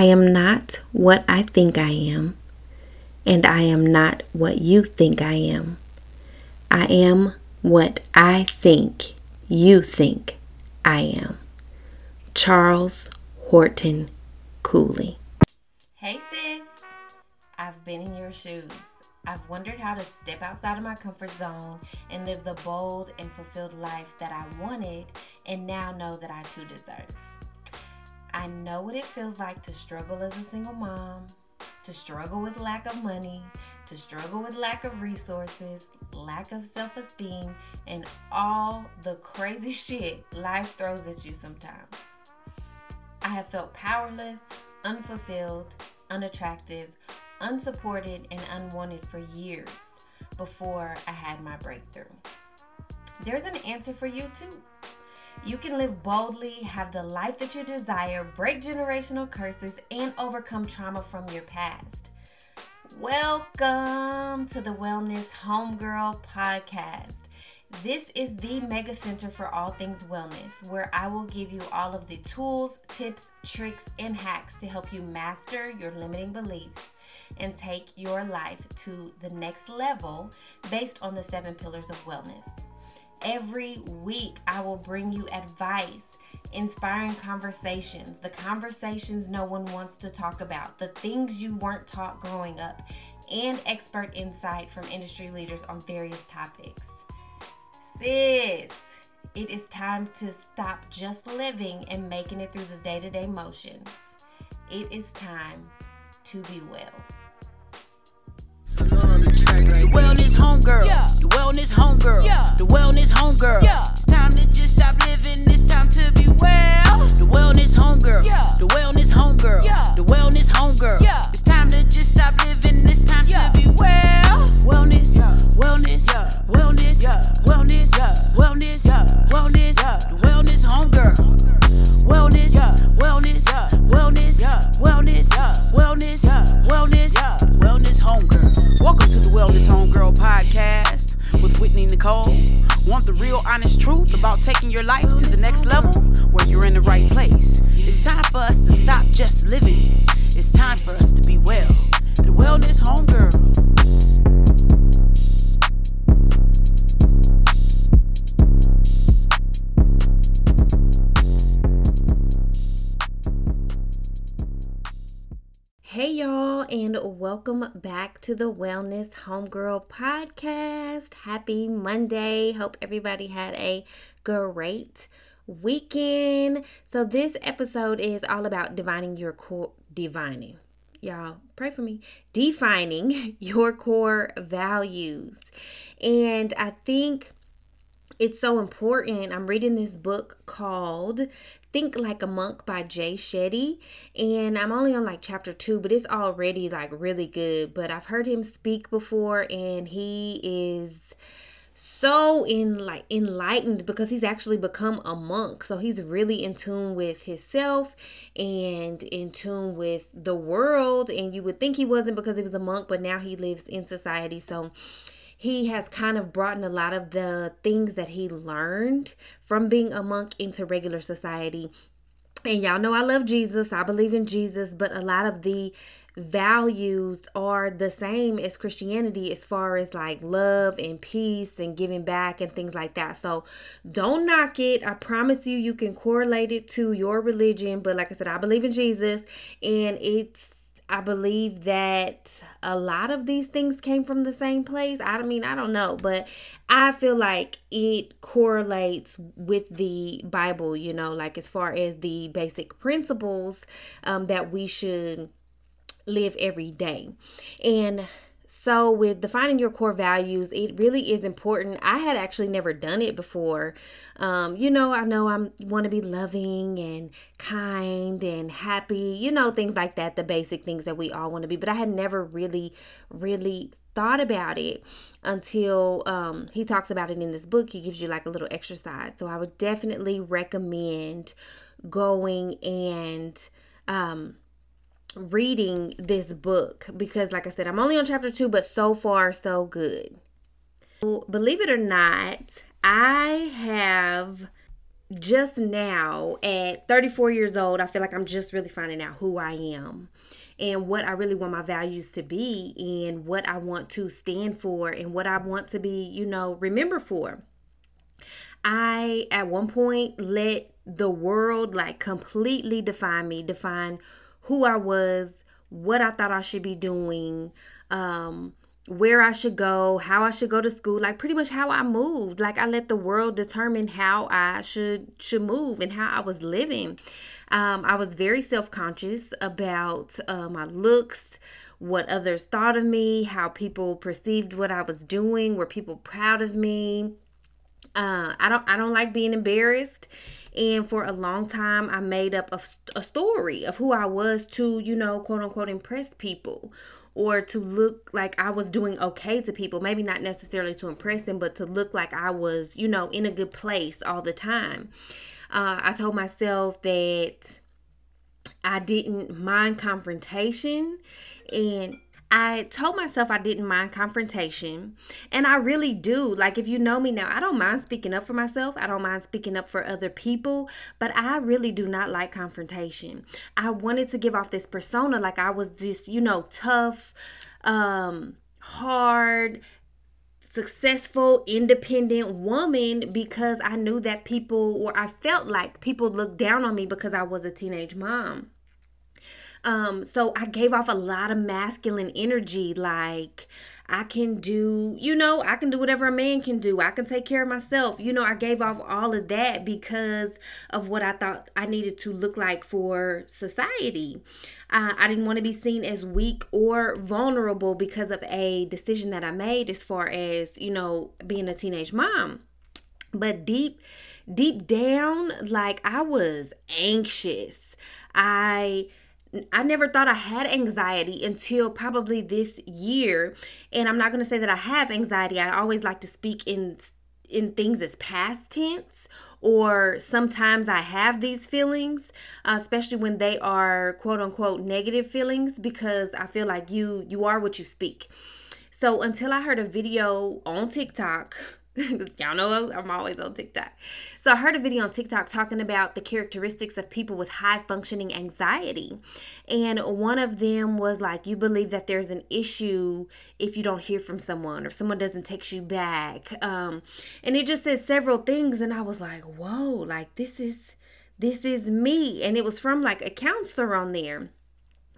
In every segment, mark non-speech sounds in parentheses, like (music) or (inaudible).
I am not what I think I am, and I am not what you think I am. I am what I think you think I am. Charles Horton Cooley. Hey sis, I've been in your shoes. I've wondered how to step outside of my comfort zone and live the bold and fulfilled life that I wanted and now know that I too deserve. I know what it feels like to struggle as a single mom, to struggle with lack of money, to struggle with lack of resources, lack of self esteem, and all the crazy (laughs) shit life throws at you sometimes. I have felt powerless, unfulfilled, unattractive, unsupported, and unwanted for years before I had my breakthrough. There's an answer for you too. You can live boldly, have the life that you desire, break generational curses, and overcome trauma from your past. Welcome to the Wellness Homegirl Podcast. This is the mega center for all things wellness, where I will give you all of the tools, tips, tricks, and hacks to help you master your limiting beliefs and take your life to the next level based on the seven pillars of wellness. Every week, I will bring you advice, inspiring conversations, the conversations no one wants to talk about, the things you weren't taught growing up, and expert insight from industry leaders on various topics. Sis, it is time to stop just living and making it through the day to day motions. It is time to be well. The wellness homegirl. Yeah. The wellness homegirl. Yeah. The wellness homegirl. Yeah. To the Wellness Homegirl podcast. Happy Monday. Hope everybody had a great weekend. So, this episode is all about divining your core, divining. Y'all, pray for me. Defining (laughs) your core values. And I think it's so important. I'm reading this book called Think Like a Monk by Jay Shetty. And I'm only on like chapter two, but it's already like really good. But I've heard him speak before and he is so in like enlightened because he's actually become a monk so he's really in tune with himself and in tune with the world and you would think he wasn't because he was a monk but now he lives in society so he has kind of brought in a lot of the things that he learned from being a monk into regular society. And y'all know I love Jesus. I believe in Jesus, but a lot of the values are the same as Christianity as far as like love and peace and giving back and things like that. So don't knock it. I promise you, you can correlate it to your religion. But like I said, I believe in Jesus and it's I believe that a lot of these things came from the same place. I mean, I don't know, but I feel like it correlates with the Bible, you know, like as far as the basic principles um, that we should live every day. And so, with defining your core values, it really is important. I had actually never done it before. Um, you know, I know I want to be loving and kind and happy, you know, things like that, the basic things that we all want to be, but I had never really, really thought about it until um, he talks about it in this book. He gives you like a little exercise. So, I would definitely recommend going and um, reading this book because, like I said, I'm only on chapter two, but so far, so good. Believe it or not, I have just now at 34 years old, I feel like I'm just really finding out who I am and what I really want my values to be and what I want to stand for and what I want to be, you know, remember for. I at one point let the world like completely define me, define who I was, what I thought I should be doing, um, where I should go, how I should go to school, like pretty much how I moved. Like I let the world determine how I should should move and how I was living. Um, I was very self conscious about uh, my looks, what others thought of me, how people perceived what I was doing, were people proud of me. Uh, I don't I don't like being embarrassed and for a long time, I made up a, a story of who I was to, you know, quote unquote, impress people or to look like I was doing okay to people. Maybe not necessarily to impress them, but to look like I was, you know, in a good place all the time. Uh, I told myself that I didn't mind confrontation and I told myself I didn't mind confrontation, and I really do. Like, if you know me now, I don't mind speaking up for myself, I don't mind speaking up for other people, but I really do not like confrontation. I wanted to give off this persona like I was this, you know, tough, um, hard, successful, independent woman because I knew that people, or I felt like people looked down on me because I was a teenage mom. Um, so I gave off a lot of masculine energy, like I can do, you know, I can do whatever a man can do. I can take care of myself. You know, I gave off all of that because of what I thought I needed to look like for society. Uh, I didn't want to be seen as weak or vulnerable because of a decision that I made as far as, you know, being a teenage mom. But deep, deep down, like I was anxious. I I never thought I had anxiety until probably this year. And I'm not going to say that I have anxiety. I always like to speak in in things as past tense or sometimes I have these feelings, uh, especially when they are quote unquote negative feelings because I feel like you you are what you speak. So until I heard a video on TikTok (laughs) y'all know I'm always on TikTok. So I heard a video on TikTok talking about the characteristics of people with high functioning anxiety. And one of them was like, you believe that there's an issue if you don't hear from someone or someone doesn't text you back. Um, and it just said several things. And I was like, whoa, like this is this is me. And it was from like a counselor on there.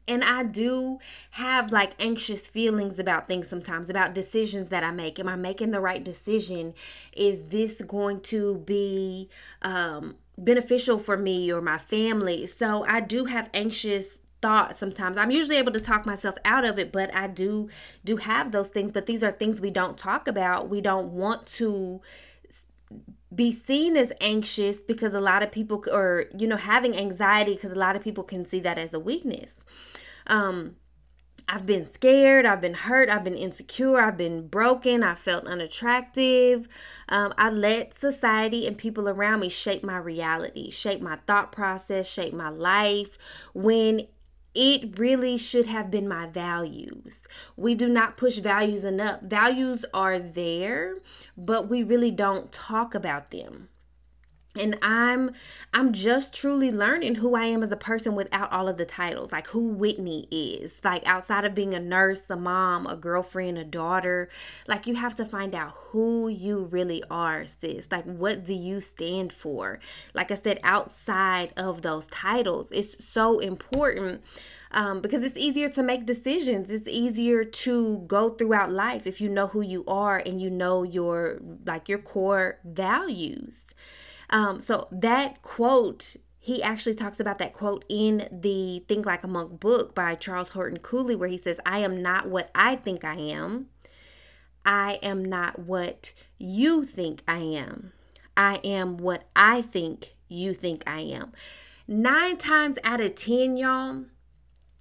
And I do have like anxious feelings about things sometimes, about decisions that I make. Am I making the right decision? Is this going to be um, beneficial for me or my family? So I do have anxious thoughts sometimes i'm usually able to talk myself out of it but i do do have those things but these are things we don't talk about we don't want to be seen as anxious because a lot of people or you know having anxiety because a lot of people can see that as a weakness um, I've been scared, I've been hurt, I've been insecure, I've been broken, I felt unattractive. Um, I let society and people around me shape my reality, shape my thought process, shape my life when it really should have been my values. We do not push values enough. Values are there, but we really don't talk about them and i'm i'm just truly learning who i am as a person without all of the titles like who whitney is like outside of being a nurse a mom a girlfriend a daughter like you have to find out who you really are sis like what do you stand for like i said outside of those titles it's so important um, because it's easier to make decisions. It's easier to go throughout life if you know who you are and you know your like your core values. Um, so that quote, he actually talks about that quote in the Think Like a Monk book by Charles Horton Cooley, where he says, I am not what I think I am. I am not what you think I am. I am what I think you think I am. Nine times out of 10, y'all,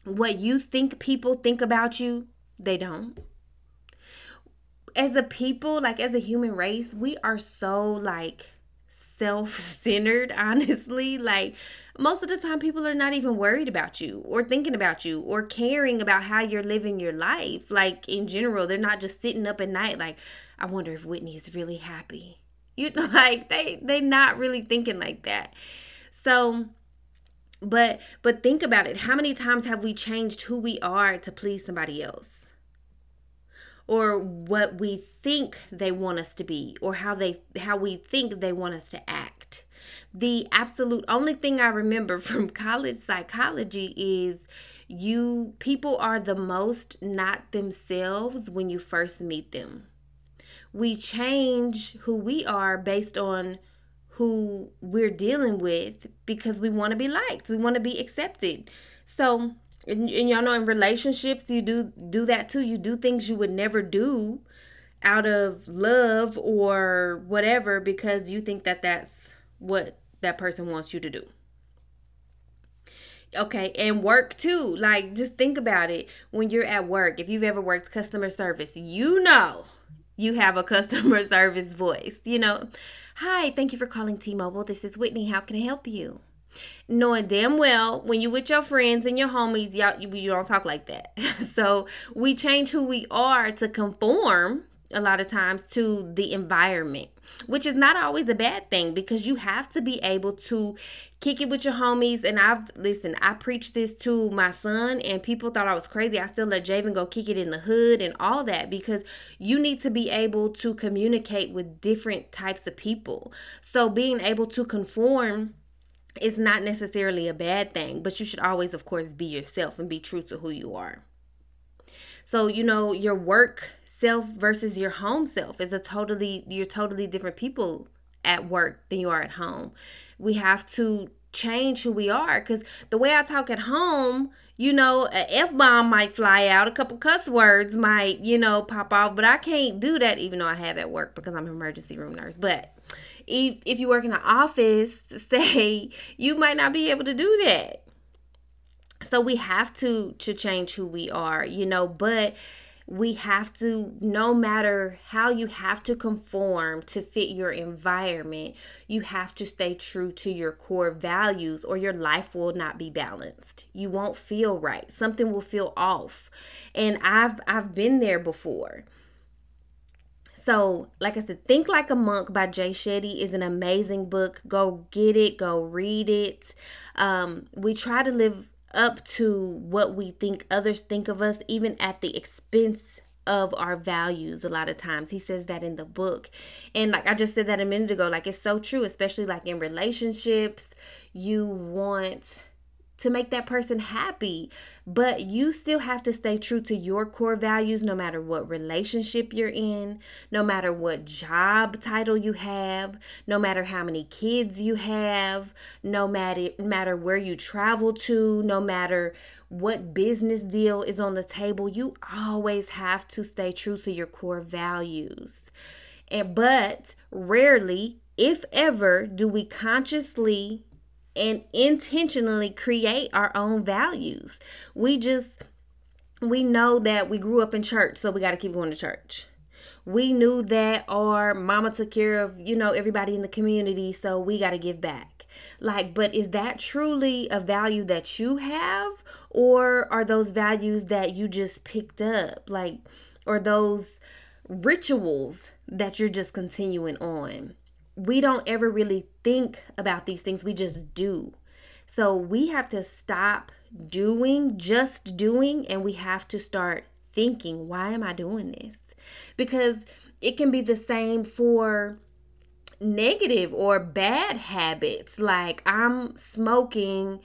what you think people think about you, they don't. As a people, like as a human race, we are so like self-centered (laughs) honestly like most of the time people are not even worried about you or thinking about you or caring about how you're living your life like in general they're not just sitting up at night like i wonder if whitney's really happy (laughs) You know, like they they not really thinking like that. So but but think about it. How many times have we changed who we are to please somebody else? Or what we think they want us to be or how they how we think they want us to act. The absolute only thing I remember (laughs) from college psychology is you people are the most not themselves when you first meet them. We change who we are based on who we're dealing with because we want to be liked, we want to be accepted. So, and, and y'all know in relationships you do do that too. You do things you would never do out of love or whatever because you think that that's what that person wants you to do. Okay, and work too. Like, just think about it. When you're at work, if you've ever worked customer service, you know you have a (laughs) customer service voice. You know, hi, thank you for calling T Mobile. This is Whitney. How can I help you? Knowing damn well when you with your friends and your homies, y'all you, you don't talk like that. (laughs) so we change who we are to conform a lot of times to the environment which is not always a bad thing because you have to be able to kick it with your homies. And I've listen, I preached this to my son, and people thought I was crazy. I still let Javen go kick it in the hood and all that because you need to be able to communicate with different types of people. So being able to conform is not necessarily a bad thing, but you should always, of course, be yourself and be true to who you are. So, you know, your work self versus your home self is a totally you're totally different people at work than you are at home. We have to change who we are because the way I talk at home, you know, a F bomb might fly out, a couple cuss words might, you know, pop off, but I can't do that even though I have at work because I'm an emergency room nurse. But if if you work in an office, (laughs) say you might not be able to do that. So we have to to change who we are, you know, but we have to no matter how you have to conform to fit your environment you have to stay true to your core values or your life will not be balanced. You won't feel right. Something will feel off. And i've i've been there before so, like I said, Think Like a Monk by Jay Shetty is an amazing book. Go get it, go read it. Um, we try to live up to what we think others think of us, even at the expense of our values a lot of times he says that in the book and like i just said that a minute ago like it's so true especially like in relationships you want to make that person happy. But you still have to stay true to your core values no matter what relationship you're in, no matter what job title you have, no matter how many kids you have, no matter matter where you travel to, no matter what business deal is on the table, you always have to stay true to your core values. And but rarely, if ever, do we consciously and intentionally create our own values. We just we know that we grew up in church, so we got to keep going to church. We knew that our mama took care of, you know, everybody in the community, so we got to give back. Like, but is that truly a value that you have or are those values that you just picked up? Like or those rituals that you're just continuing on? We don't ever really think about these things, we just do. So we have to stop doing, just doing, and we have to start thinking, why am I doing this? Because it can be the same for negative or bad habits. Like I'm smoking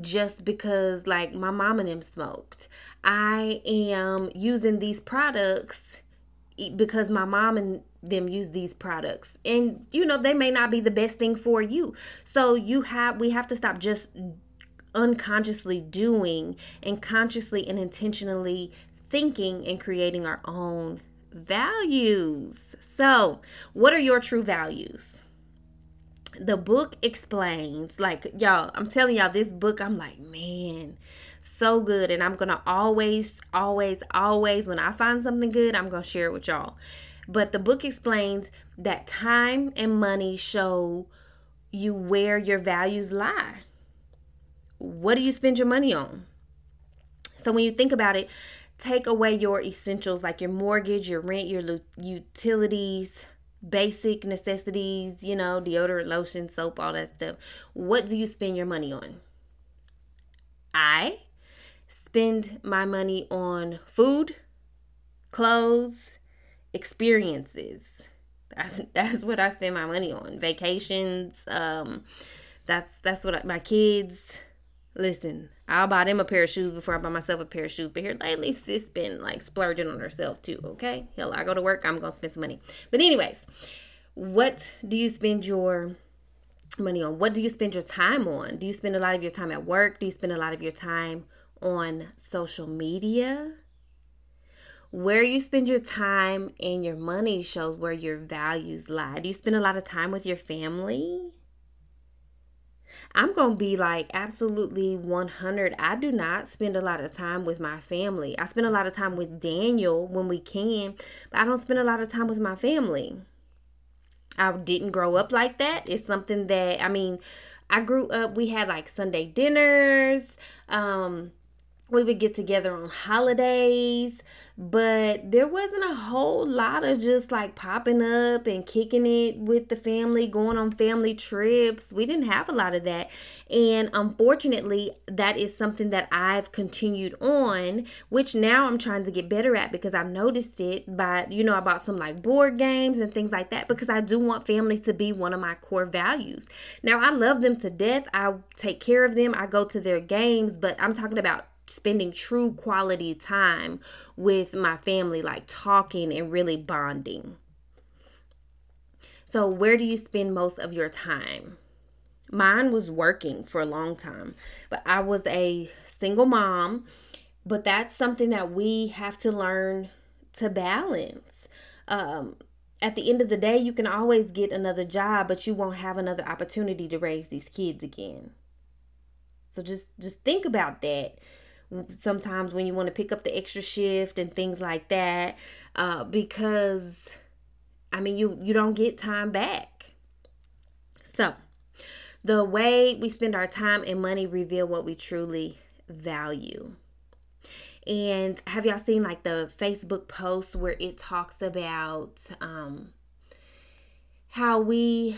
just because like my mom and them smoked. I am using these products because my mom and them use these products. And you know they may not be the best thing for you. So you have we have to stop just unconsciously doing and consciously and intentionally thinking and creating our own values. So what are your true values? The book explains like y'all i'm telling y'all this book i'm like man so good. And i'm gonna always always always when i find something good i'm gonna share it with y'all but the book explains that time and money show you where your values lie. What do you spend your money on? So when you think about it, take away your essentials like your mortgage, your rent, your utilities, basic necessities, you know, deodorant, lotion, soap, all that stuff. What do you spend your money on? I spend my money on food, clothes, experiences. That's, (laughs) that's what I spend my money on. Vacations. Um, that's that's what I, my kids. Listen, I'll buy them a pair of shoes before I buy myself a pair of shoes. But here lately, sis been like splurging on herself too. Okay, hell, I go to work, I'm gonna spend some money. But anyways, what do you spend your money on? What do you spend your time on? Do you spend a lot of your time at work? Do you spend a lot of your time on social media? Where you spend your time and your money shows where your values lie. Do you spend a lot of time with your family? I'm going to be like absolutely 100. I do not spend a lot of time with my family. I spend a lot of time with Daniel when we can, but I don't spend a lot of time with my family. I didn't grow up like that. It's something that, I mean, I grew up, we had like Sunday dinners. Um, we would get together on holidays, but there wasn't a whole lot of just like popping up and kicking it with the family, going on family trips. We didn't have a lot of that. And unfortunately, that is something that I've continued on, which now I'm trying to get better at because I've noticed it by, you know, I bought some like board games and things like that because I do want families to be one of my core values. Now, I love them to death. I take care of them. I go to their games, but I'm talking about spending true quality time with my family, like talking and really bonding. So, where do you spend most of your time? Mine was working for a long time, but I was a single mom. But that's something that we have to learn to balance. Um, at the end of the day, you can always get another job, but you won't have another opportunity to raise these kids again. So just just think about that sometimes when you want to pick up the extra shift and things like that uh, because i mean you you don't get time back. So the way we spend our time and money reveal what we truly value. And have y'all seen like the facebook post where it talks about um how we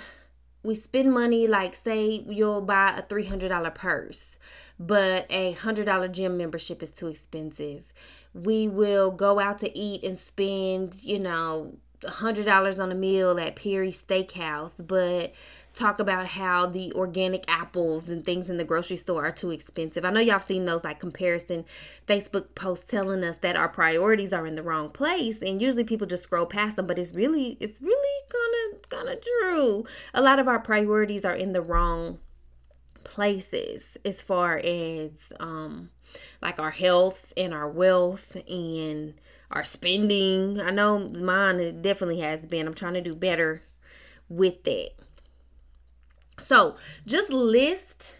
we spend money like say you'll buy a $300 purse but a $100 gym membership is too expensive. We will go out to eat and spend you know $100 on a meal at Perry Steakhouse, but talk about how the organic apples and things in the grocery store are too expensive. I know y'all seen those like comparison Facebook posts telling us that our priorities are in the wrong place and usually people just scroll past them, but it's really it's really kind of kind of true. A lot of our priorities are in the wrong places as far as um like our health and our wealth and our spending. I know mine definitely has been. I'm trying to do better with that. So just list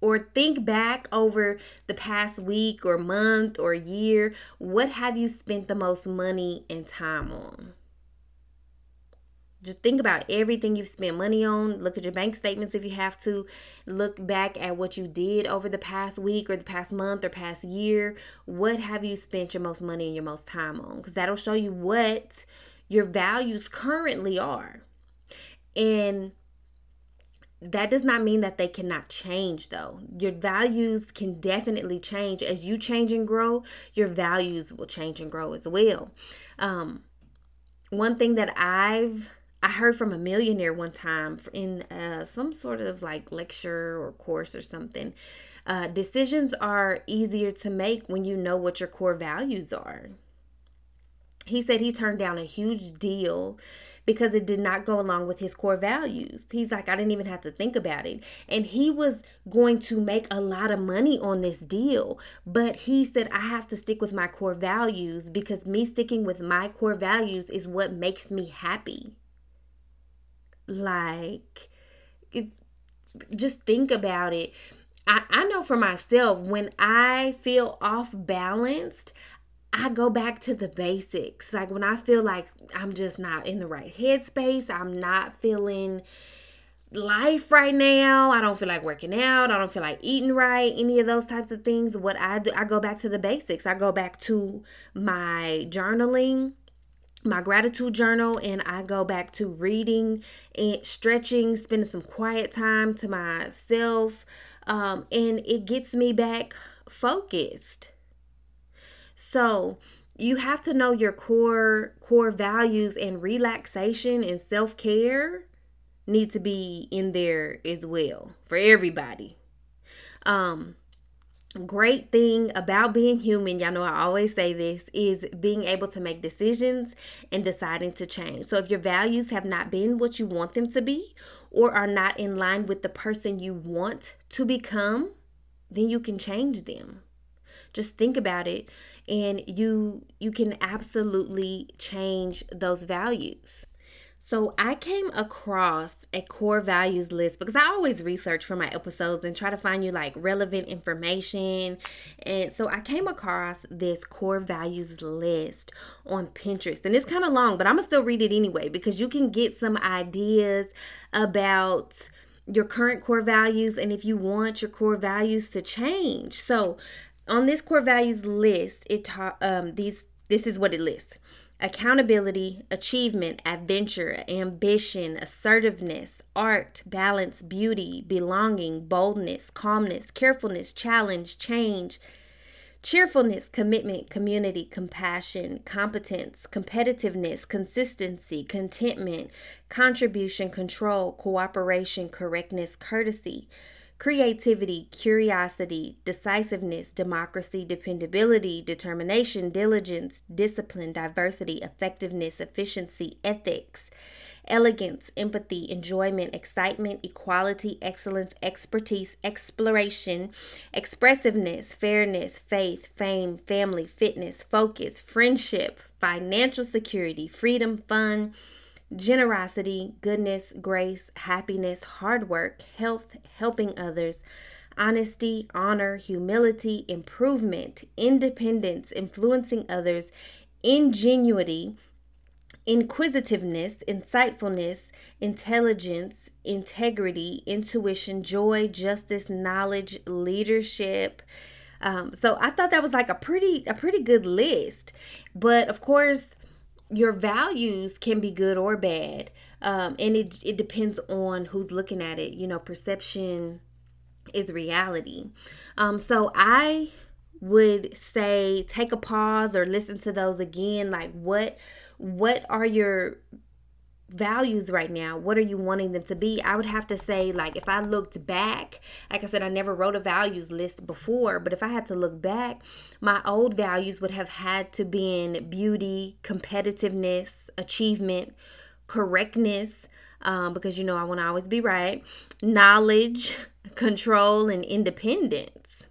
or think back over the past week or month or year. What have you spent the most money and time on? Just think about everything you've spent money on. Look at your bank statements if you have to. Look back at what you did over the past week or the past month or past year. What have you spent your most money and your most time on? Because that'll show you what your values currently are. And that does not mean that they cannot change though. Your values can definitely change. As you change and grow your values will change and grow as well. Um, one thing that i've i heard from a millionaire one time in uh, some sort of like lecture or course or something uh, decisions are easier to make when you know what your core values are he said he turned down a huge deal because it did not go along with his core values. He's like, I didn't even have to think about it. And he was going to make a lot of money on this deal. But he said, I have to stick with my core values because me sticking with my core values is what makes me happy. Like, it, just think about it. I, I know for myself, when I feel off balanced, I go back to the basics. Like when I feel like I'm just not in the right headspace, I'm not feeling life right now. I don't feel like working out. I don't feel like eating right. Any of those types of things. What I do, I go back to the basics. I go back to my journaling. my gratitude journal and I go back to reading and stretching, spending some quiet time to myself, um, and it gets me back focused. So, you have to know your core core values and relaxation and self-care need to be in there as well for everybody. Um great thing about being human, y'all know I always say this, is being able to make decisions and deciding to change. So if your values have not been what you want them to be or are not in line with the person you want to become, then you can change them. Just think about it and you you can absolutely change those values. So I came across a core values list because I always research for my episodes and try to find you like relevant information. And so I came across this core values list on Pinterest. And it's kind of long, but I'm going to still read it anyway because you can get some ideas about your current core values and if you want your core values to change. So on this core values list, it ta- um these this is what it lists. Accountability, achievement, adventure, ambition, assertiveness, art, balance, beauty, belonging, boldness, calmness, carefulness, challenge, change, cheerfulness, commitment, community, compassion, competence, competitiveness, consistency, contentment, contribution, control, cooperation, correctness, courtesy creativity, curiosity, decisiveness, democracy, dependability, determination, diligence, discipline, diversity, effectiveness, efficiency, ethics, elegance, empathy, enjoyment, excitement, equality, excellence, expertise, exploration, expressiveness, fairness, faith, fame, family, fitness, focus, friendship, financial security, freedom, fun, generosity, goodness, grace, happiness, hard work, health, helping others, honesty, honor, humility, improvement, independence, influencing others, ingenuity, inquisitiveness, insightfulness, intelligence, integrity, intuition, joy, justice, knowledge, leadership. Um, so I thought that was like a pretty a pretty good list. But of course, your values can be good or bad um, and it, it depends on who's looking at it. You know perception is reality. Um, so i would say take a pause or listen to those again like what what are your values right now what are you wanting them to be? I would have to say like if i looked back like i said i never wrote a values list before but if i had to look back my old values would have had to been beauty competitiveness achievement correctness um, because you know i want to always be right knowledge control and independence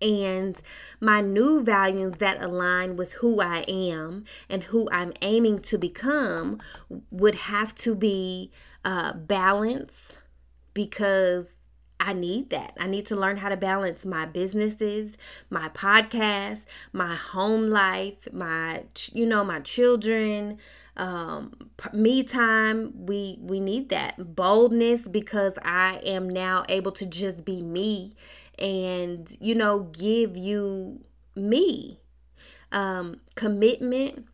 and my new values that align with who I am and who I'm aiming to become would have to be uh, balance because I need that. I need to learn how to balance my businesses, my podcast, my home life, my you know my children, um, me time. We we need that boldness because I am now able to just be me and you know give you me um commitment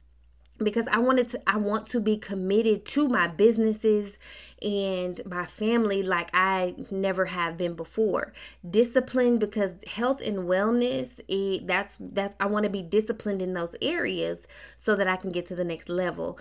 because I wanted to I want to be committed to my businesses and my family like I never have been before. Discipline because health and wellness it, that's that's I want to be disciplined in those areas so that I can get to the next level.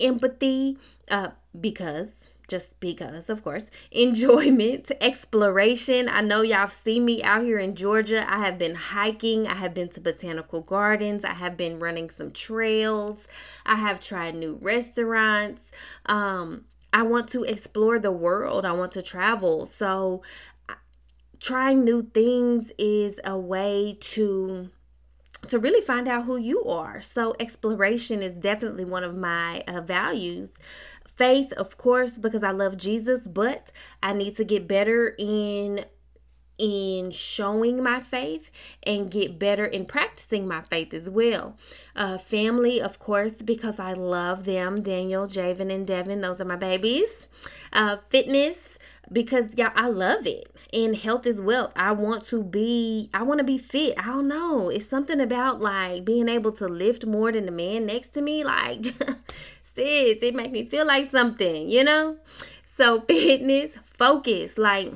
Empathy uh because just because, of course, (laughs) enjoyment, exploration. I know y'all see me out here in Georgia. I have been hiking, I have been to botanical gardens, I have been running some trails, I have tried new restaurants. Um, I want to explore the world, I want to travel. So, trying new things is a way to to really find out who you are. So, exploration is definitely one of my uh, values faith, of course, because I love Jesus, but I need to get better in in showing my faith and get better in practicing my faith as well. Uh, family, of course, because I love them. Daniel, Javen, and Devin, those are my babies. Uh, fitness, because yeah, I love it. And health is wealth. I want to be, I want to be fit. I don't know. It's something about like being able to lift more than the man next to me. Like, (laughs) sis, it makes me feel like something, you know? So, (laughs) fitness, focus. Like,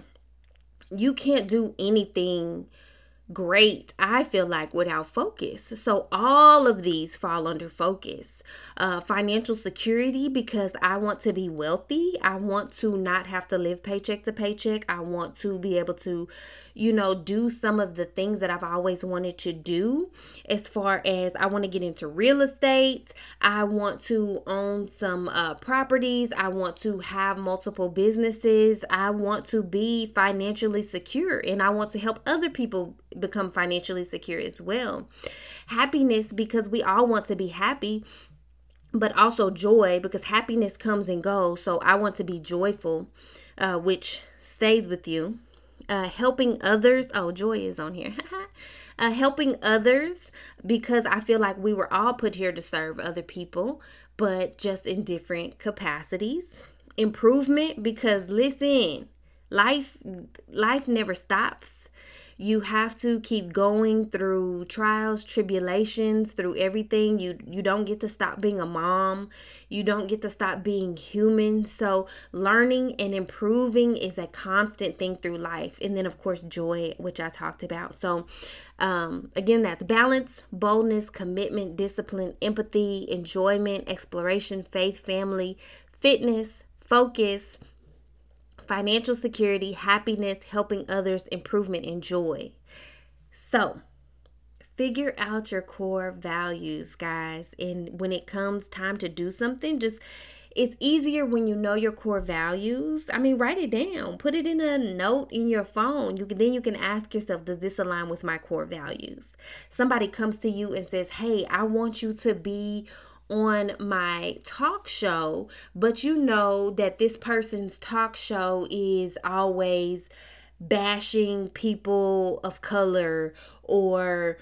you can't do anything great, I feel like, without focus. So, all of these fall under focus. Uh, financial security, because I want to be wealthy. I want to not have to live paycheck to paycheck. I want to be able to, you know, do some of the things that I've always wanted to do, as far as I want to get into real estate. I want to own some uh, properties. I want to have multiple businesses. I want to be financially secure and I want to help other people become financially secure as well. Happiness, because we all want to be happy, but also joy, because happiness comes and goes. So I want to be joyful, uh, which stays with you. Uh, helping others. Oh, joy is on here. (laughs) uh, helping others because I feel like we were all put here to serve other people, but just in different capacities. Improvement because listen, life life never stops. You have to keep going through trials, tribulations, through everything. You you don't get to stop being a mom. You don't get to stop being human. So, learning and improving is a constant thing through life. And then of course, joy, which I talked about. So, um, again, that's balance, boldness, commitment, discipline, empathy, enjoyment, exploration, faith, family, fitness, focus, financial security, happiness, helping others, improvement, and joy. So, figure out your core values, guys. And when it comes time to do something, just it's easier when you know your core values. I mean, write it down. Put it in a note in your phone. You can then you can ask yourself, does this align with my core values? Somebody comes to you and says, "Hey, I want you to be on my talk show, but you know that this person's talk show is always bashing people of color or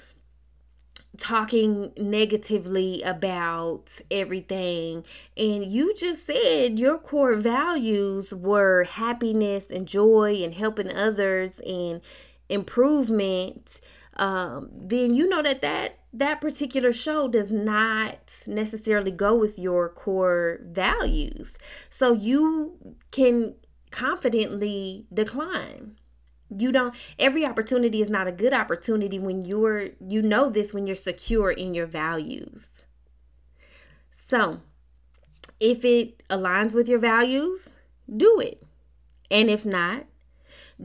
talking negatively about everything. And you just said your core values were happiness and joy and helping others and improvement um, then you know that that that particular show does not necessarily go with your core values. So you can confidently decline. You don't every opportunity is not a good opportunity when you're you know this when you're secure in your values. So, if it aligns with your values, do it. And if not,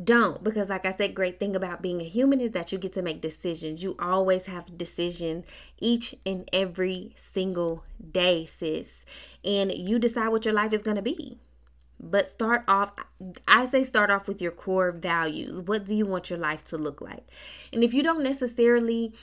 don't because like i said great thing about being a human is that you get to make decisions. You always have decisions each and every single day sis. And you decide what your life is going to be. But start off i say start off with your core values. What do you want your life to look like? And if you don't necessarily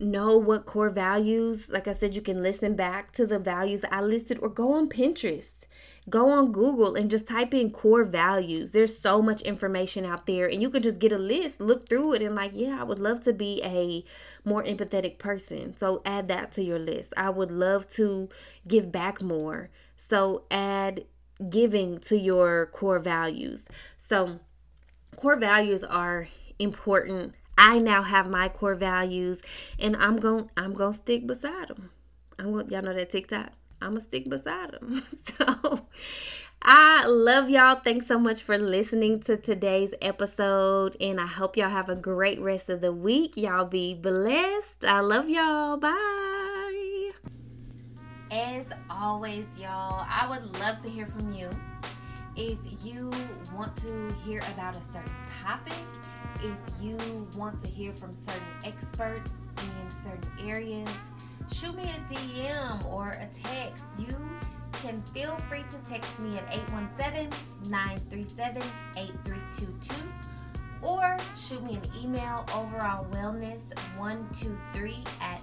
know what core values like i said you can listen back to the values i listed or go on pinterest go on Google and just type in core values. There's so much information out there, and you can just get a list, look through it, and like, yeah, I would love to be a more empathetic person. So add that to your list. I would love to give back more. So add giving to your core values. So core values are important. I now have my core values and I'm going I'm going to stick beside them. I'm going y'all know that TikTok. I'm gonna stick beside him. (laughs) so I love y'all. Thanks so much for listening to today's episode. And I hope y'all have a great rest of the week. Y'all be blessed. I love y'all. Bye. As always, y'all, I would love to hear from you. If you want to hear about a certain topic, if you want to hear from certain experts in certain areas, shoot me a DM or a text. You can feel free to text me at 817 937 8322 or shoot me an email overall wellness123 at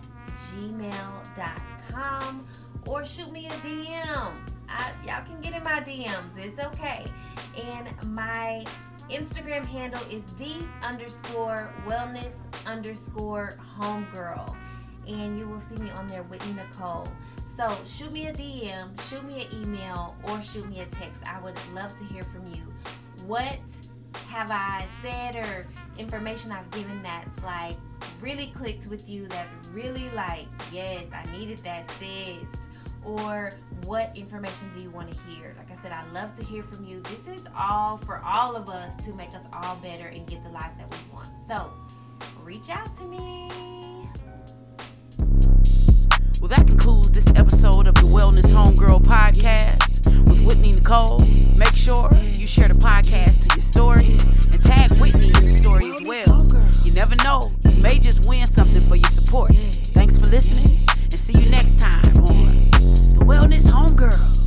gmail.com or shoot me a DM. I, y'all can get in my DMs, it's okay. And my Instagram handle is the underscore wellness underscore homegirl and you will see me on there, Whitney Nicole. So shoot me a DM, shoot me an email, or shoot me a text. I would love to hear from you. What have I said or information I've given that's like really clicked with you, that's really like, yes, I needed that, sis? Or what information do you want to hear? Like I said, I love to hear from you. This is all for all of us to make us all better and get the lives that we want. So reach out to me. Well, that concludes this episode of the Wellness Homegirl Podcast with Whitney Nicole. Make sure you share the podcast to your stories and tag Whitney in the story as well. You never know, you may just win something for your support. Thanks for listening, and see you next time on The Wellness Homegirl.